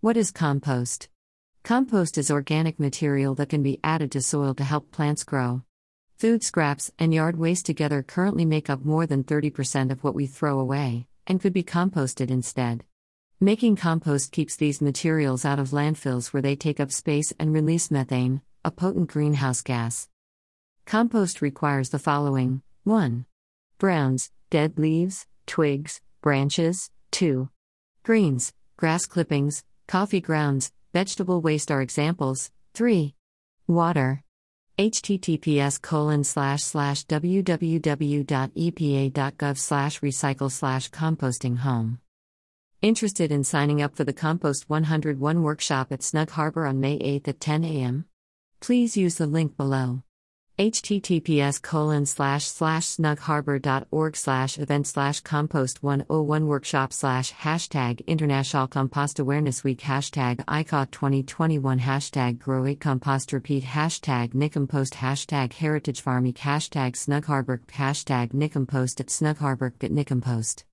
What is compost? Compost is organic material that can be added to soil to help plants grow. Food scraps and yard waste together currently make up more than 30% of what we throw away, and could be composted instead. Making compost keeps these materials out of landfills where they take up space and release methane, a potent greenhouse gas. Compost requires the following 1. Browns, dead leaves, twigs, branches. 2. Greens, grass clippings, coffee grounds, vegetable waste are examples. 3. Water https colon slash slash www.epa.gov slash recycle slash composting home. Interested in signing up for the Compost 101 workshop at Snug Harbor on May 8 at 10 a.m.? Please use the link below https colon slash slash snugharbor.org slash event slash compost 101 workshop slash hashtag international compost awareness week hashtag ICOT 2021 hashtag grow a compost repeat hashtag nicompost hashtag heritage farming hashtag snugharbor hashtag nicompost at snugharbor at nicompost